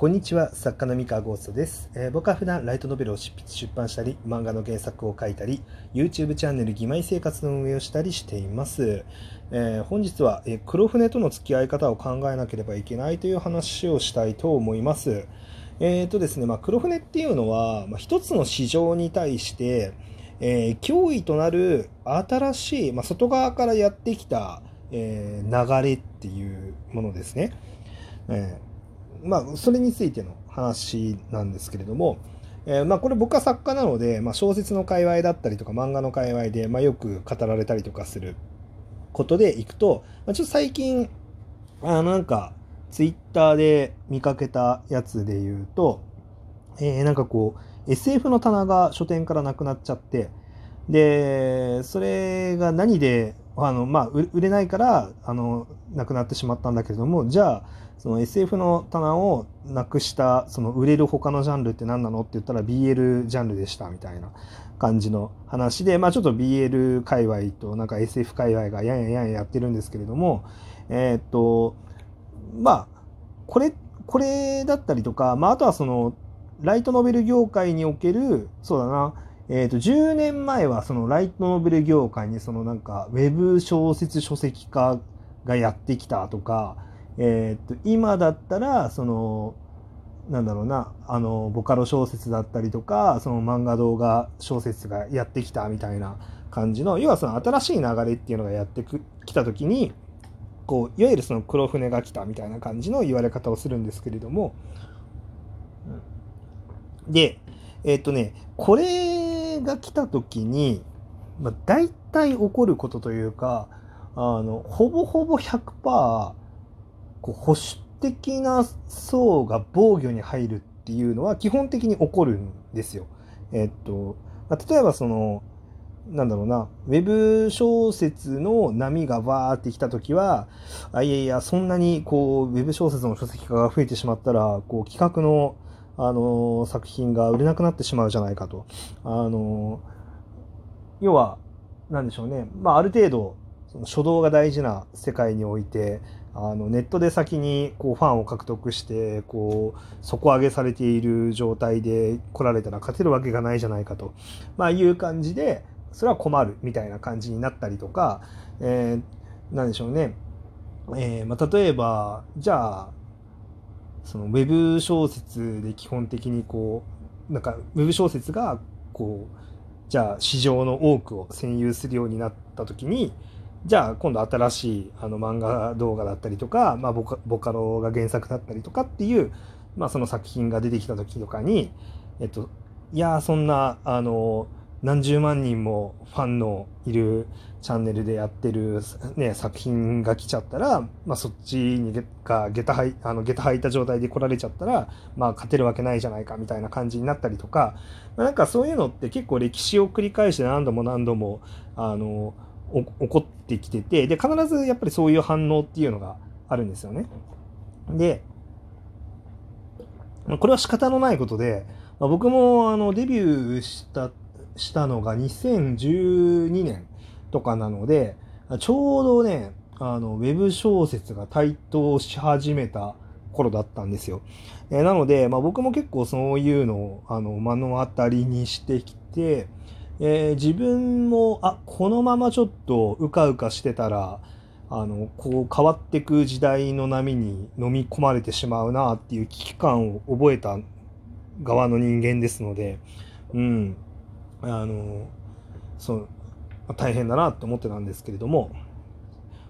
こんにちは、作家の三河ゴーストです、えー、僕は普段ライトノベルを執筆出版したり、漫画の原作を書いたり、YouTube チャンネル義妹生活の運営をしたりしています。えー、本日は、えー、黒船との付き合い方を考えなければいけないという話をしたいと思います。えーとですね、まあ、黒船っていうのは、まあ、一つの市場に対して、え脅威となる新しい、まあ、外側からやってきた、え流れっていうものですね。えーまあ、それについての話なんですけれども、えー、まあ、これ僕は作家なので、まあ、小説の界隈だったりとか漫画の界隈で、まあ、よく語られたりとかすることでいくと、まあ、ちょっと最近あなんかツイッターで見かけたやつで言うと、えー、なんかこう SF の棚が書店からなくなっちゃってでそれが何であの、まあ、売れないからあのなくなってしまったんだけれどもじゃあその SF の棚をなくしたその売れる他のジャンルって何なのって言ったら BL ジャンルでしたみたいな感じの話で、まあ、ちょっと BL 界隈となんか SF 界隈がやんややんやってるんですけれどもえー、っとまあこれこれだったりとか、まあ、あとはそのライトノベル業界におけるそうだなえー、と10年前はそのライトノベル業界にそのなんかウェブ小説書籍化がやってきたとか、えー、と今だったらそのなんだろうなあのボカロ小説だったりとかその漫画動画小説がやってきたみたいな感じの要はその新しい流れっていうのがやってきた時にこういわゆるその黒船が来たみたいな感じの言われ方をするんですけれども。でえっ、とねこれが来た時に、まあ、大体起こることというかあのほぼほぼ100%こう保守的な層が防御に入るっていうのは基本的に起こるんですよ。えっと、まあ、例えばそのなんだろうな、ウェブ小説の波がバーってきたときは、あいやいや、そんなにこう、ウェブ小説の書籍化が増えてしまったら、こう、企画のあの作品が売れなくなってしまうじゃないかと。あの要は何でしょうね、まあ、ある程度その初動が大事な世界においてあのネットで先にこうファンを獲得してこう底上げされている状態で来られたら勝てるわけがないじゃないかと、まあ、いう感じでそれは困るみたいな感じになったりとか、えー、何でしょうね、えーまあ、例えばじゃあそのウェブ小説で基本的にこうなんかウェブ小説がこうじゃあ市場の多くを占有するようになった時にじゃあ今度新しいあの漫画動画だったりとか、まあ、ボカボカロが原作だったりとかっていう、まあ、その作品が出てきた時とかに、えっと、いやそんなあの何十万人もファンのいるチャンネルでやってる、ね、作品が来ちゃったら、まあ、そっちにが下駄履いあの下駄履いた状態で来られちゃったら、まあ、勝てるわけないじゃないかみたいな感じになったりとか、まあ、なんかそういうのって結構歴史を繰り返して何度も何度もあの起こってきててで必ずやっぱりそういう反応っていうのがあるんですよね。でこれは仕方のないことで、まあ、僕もあのデビューしたしたのが2012年とかなので、ちょうどね、あの、ウェブ小説が台頭し始めた頃だったんですよ。えー、なので、まあ、僕も結構そういうのをあの目の当たりにしてきて、えー、自分もあこのままちょっとうかうかしてたらあのこう変わってく時代の波に飲み込まれてしまうなっていう危機感を覚えた側の人間ですので、うん、あのそう大変だなと思ってたんですけれども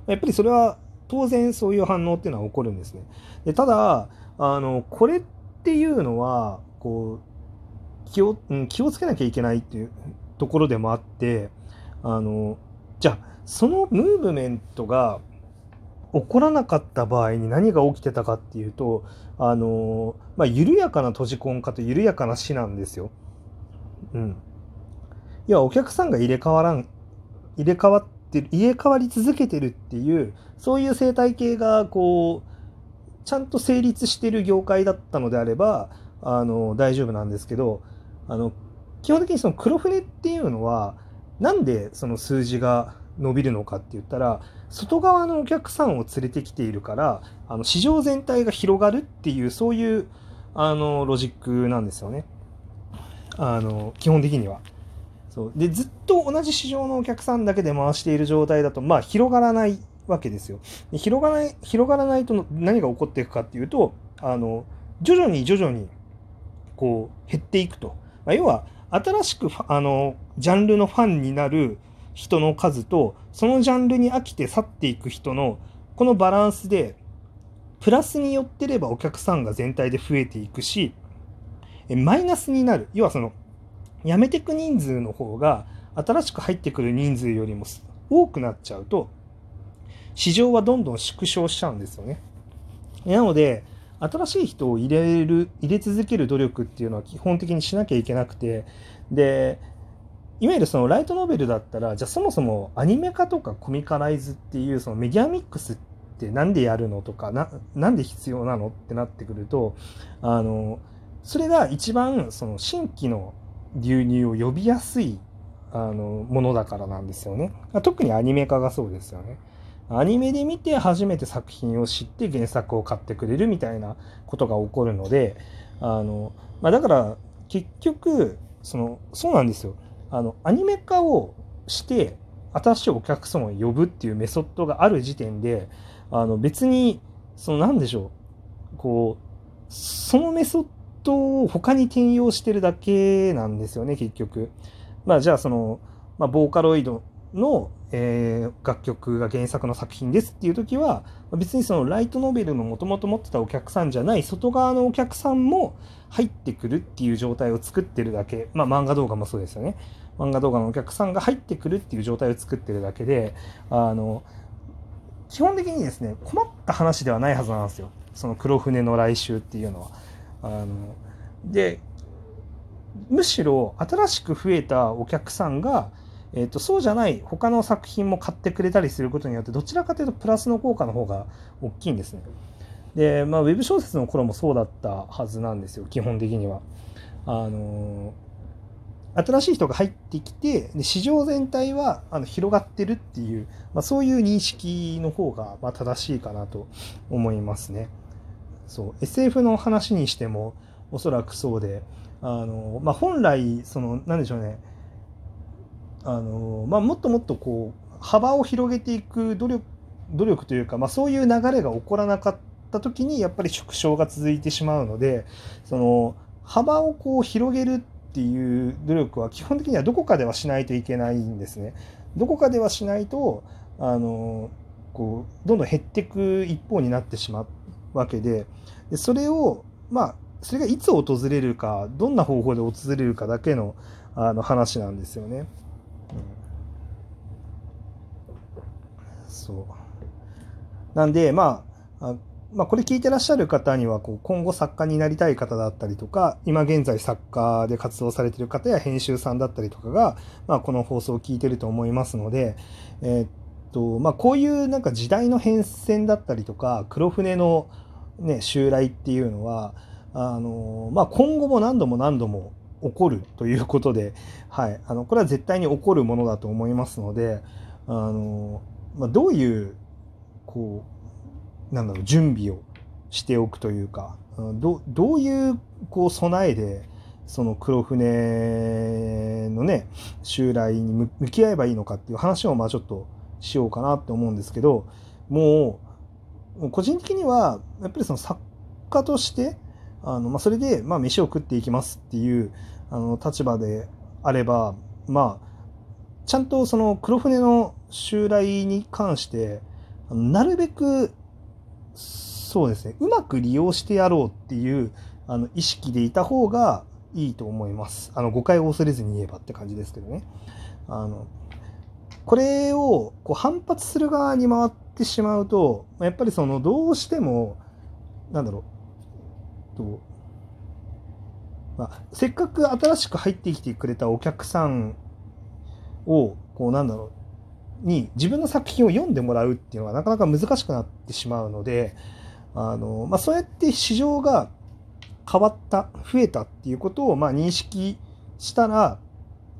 やっぱりそれは当然そういう反応っていうのは起こるんですね。でただあのこれっていうのはこう気をうん気をつけなきゃいけないっていうところでもあってあのじゃあそのムーブメントが起こらなかった場合に何が起きてたかっていうとあの、まあ、緩やかな閉じ込ん化と緩やかな死なんですよ。うん、要はお客さんが入れ替わらん入れ替わってる入れ替わり続けてるっていうそういう生態系がこうちゃんと成立してる業界だったのであればあの大丈夫なんですけどあの基本的にその黒船っていうのはなんでその数字が伸びるのかって言ったら外側のお客さんを連れてきているからあの市場全体が広がるっていうそういうあのロジックなんですよね。あの基本的には。そうでずっと同じ市場のお客さんだけで回している状態だと、まあ、広がらないわけですよ。で広がらない広がらないと何が起こっていくかっていうとあの徐々に徐々にこう減っていくと。まあ、要は新しくあのジャンルのファンになる人の数とそのジャンルに飽きて去っていく人のこのバランスでプラスによってればお客さんが全体で増えていくしマイナスになる要はその辞めてく人数の方が新しく入ってくる人数よりも多くなっちゃうと市場はどんどん縮小しちゃうんですよね。なので新しい人を入れる入れ続ける努力っていうのは基本的にしなきゃいけなくてでいわゆるそのライトノベルだったらじゃあそもそもアニメ化とかコミカライズっていうそのメディアミックスって何でやるのとかななんで必要なのってなってくるとあのそれが一番その新規の流入を呼びやすいあのものだからなんですよね。特にアニメ化がそうですよね。アニメで見て初めて作品を知って原作を買ってくれるみたいなことが起こるのであの、まあ、だから結局そのそうなんですよあのアニメ化をして新しいお客様を呼ぶっていうメソッドがある時点であの別にその何でしょうこうそのメソッドを他に転用してるだけなんですよね結局。まあじゃあその、まあ、ボーカロイドの、えー、楽曲が原作の作品ですっていう時は別にそのライトノベルのもともと持ってたお客さんじゃない外側のお客さんも入ってくるっていう状態を作ってるだけまあ漫画動画もそうですよね漫画動画のお客さんが入ってくるっていう状態を作ってるだけであの基本的にですね困った話ではないはずなんですよその黒船の来週っていうのは。あのでむしろ新しく増えたお客さんがえーと、そうじゃない他の作品も買ってくれたりすることによってどちらかというとプラスの効果の方が大きいんですね。で、まあ、ウェブ小説の頃もそうだったはずなんですよ基本的には。あの新しい人が入ってきてで市場全体はあの広がってるっていう、まあ、そういう認識の方がま正しいかなと思いますね。そう SF の話にしてもおそらくそうであの、まあ、本来その何でしょうねあの、まあ、もっともっとこう幅を広げていく努力努力というか、まあ、そういう流れが起こらなかった時にやっぱり縮小が続いてしまうのでその幅をこう広げるっていう努力は基本的にはどこかではしないといけないんですね。どこかではしないとあのこうどんどん減っていく一方になってしまうわけででそれをまあそれがいつ訪れるかどんな方法で訪れるかだけのあの話なんですよね。そうなんでまあまあ、これ聞いてらっしゃる方にはこう今後作家になりたい方だったりとか今現在作家で活動されてる方や編集さんだったりとかが、まあ、この放送を聞いてると思いますので、えー、っとまあ、こういうなんか時代の変遷だったりとか黒船の、ね、襲来っていうのはあの、まあ、今後も何度も何度も起こるということで、はい、あのこれは絶対に起こるものだと思いますのであの、まあ、どういうこうなんだろう準備をしておくというかどどういうこう備えでその黒船のね襲来に向き合えばいいのかっていう話をまあちょっとしようかなって思うんですけどもう個人的にはやっぱりその作家としてあの、まあ、それで、まあ、飯を食っていきますっていうあの立場であれば、まあ、ちゃんとその黒船の襲来に関してなるべくそうですねうまく利用してやろうっていうあの意識でいた方がいいと思います。あの誤解を恐れずに言えばって感じですけどね。あのこれをこう反発する側に回ってしまうとやっぱりそのどうしてもなんだろうと、まあ、せっかく新しく入ってきてくれたお客さんをこうなんだろうに自分の作品を読んでもらうっていうのがなかなか難しくなってしまうのであの、まあ、そうやって市場が変わった増えたっていうことをまあ認識したら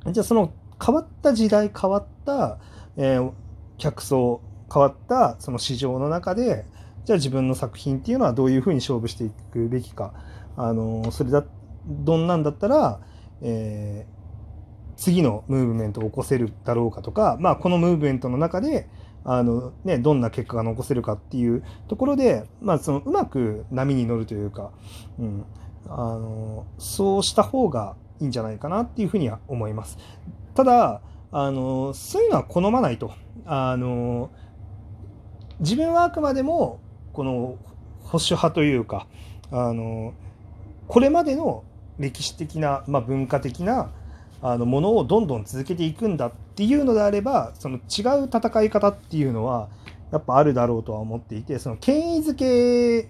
じゃあその変わった時代変わった、えー、客層変わったその市場の中でじゃあ自分の作品っていうのはどういうふうに勝負していくべきか。あのそれだどんなんだったら、えー、次のムーブメントを起こせるだろうかとか、まあ、このムーブメントの中であの、ね、どんな結果が残せるかっていうところで、まあ、そのうまく波に乗るというか、うん、あのそうした方がいいんじゃないかなっていうふうには思います。ただあのそういうのは好まないと。あの自分はあくまでもこの保守派というかあのこれまでの歴史的な、まあ、文化的なあのものをどんどん続けていくんだっていうのであればその違う戦い方っていうのはやっぱあるだろうとは思っていてその権威づけ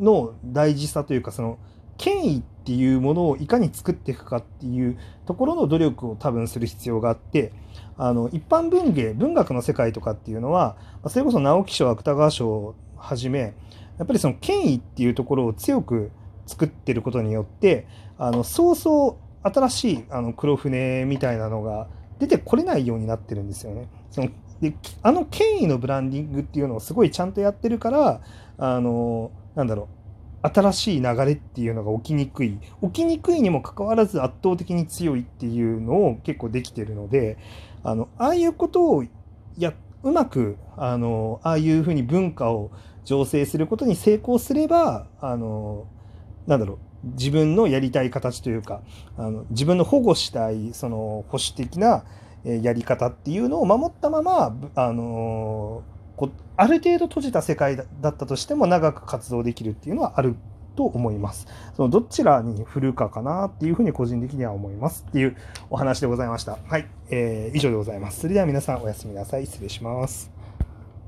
の大事さというかその権威っていうものをいかに作っていくかっていうところの努力を多分する必要があってあの一般文芸文学の世界とかっていうのはそれこそ直木賞芥川賞をはじめやっぱりその権威っていうところを強く作ってることによってあのそうそう新しいあの黒船みたいなのが出てこれないようになってるんですよね。そのであの権威のブランディングっていうのをすごいちゃんとやってるからあのなんだろう新しい流れっていうのが起きにくい。起きにくいにもかかわらず圧倒的に強いっていうのを結構できてるのであのああいうことをやうまくあのああいうふうに文化を醸成することに成功すればあのなんだろう自分のやりたい形というかあの自分の保護したいその保守的なやり方っていうのを守ったままあのこある程度閉じた世界だったとしても長く活動できるっていうのはあると思います。そのどちらに振るかかなっていうふうに個人的には思いますっていうお話でございました。はい、えー、以上でございます。それでは皆さんおやすみなさい。失礼します。